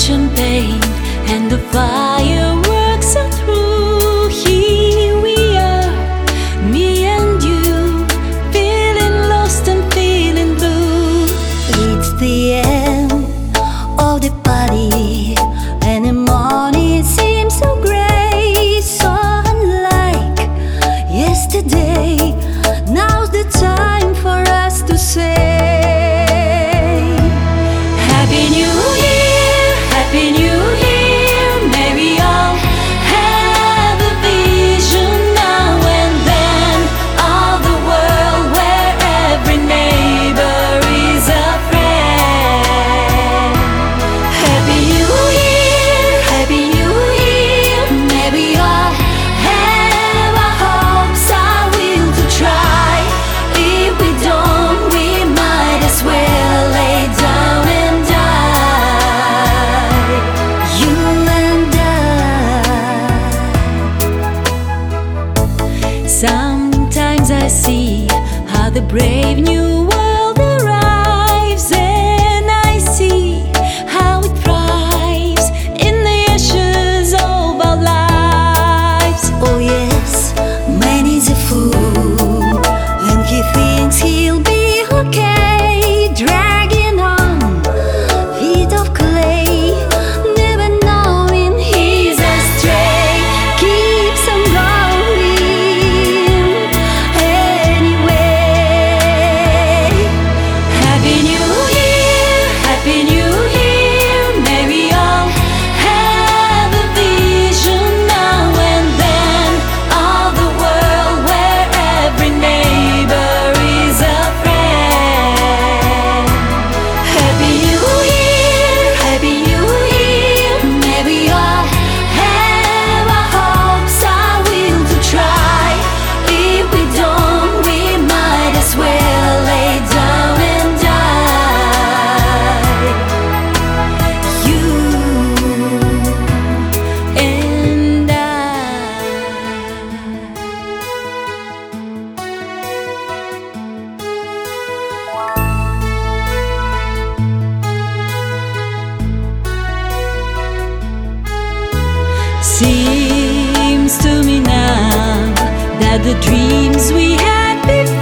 kitchen paint and the fire Sometimes I see how the brave new world. seems to me now that the dreams we had before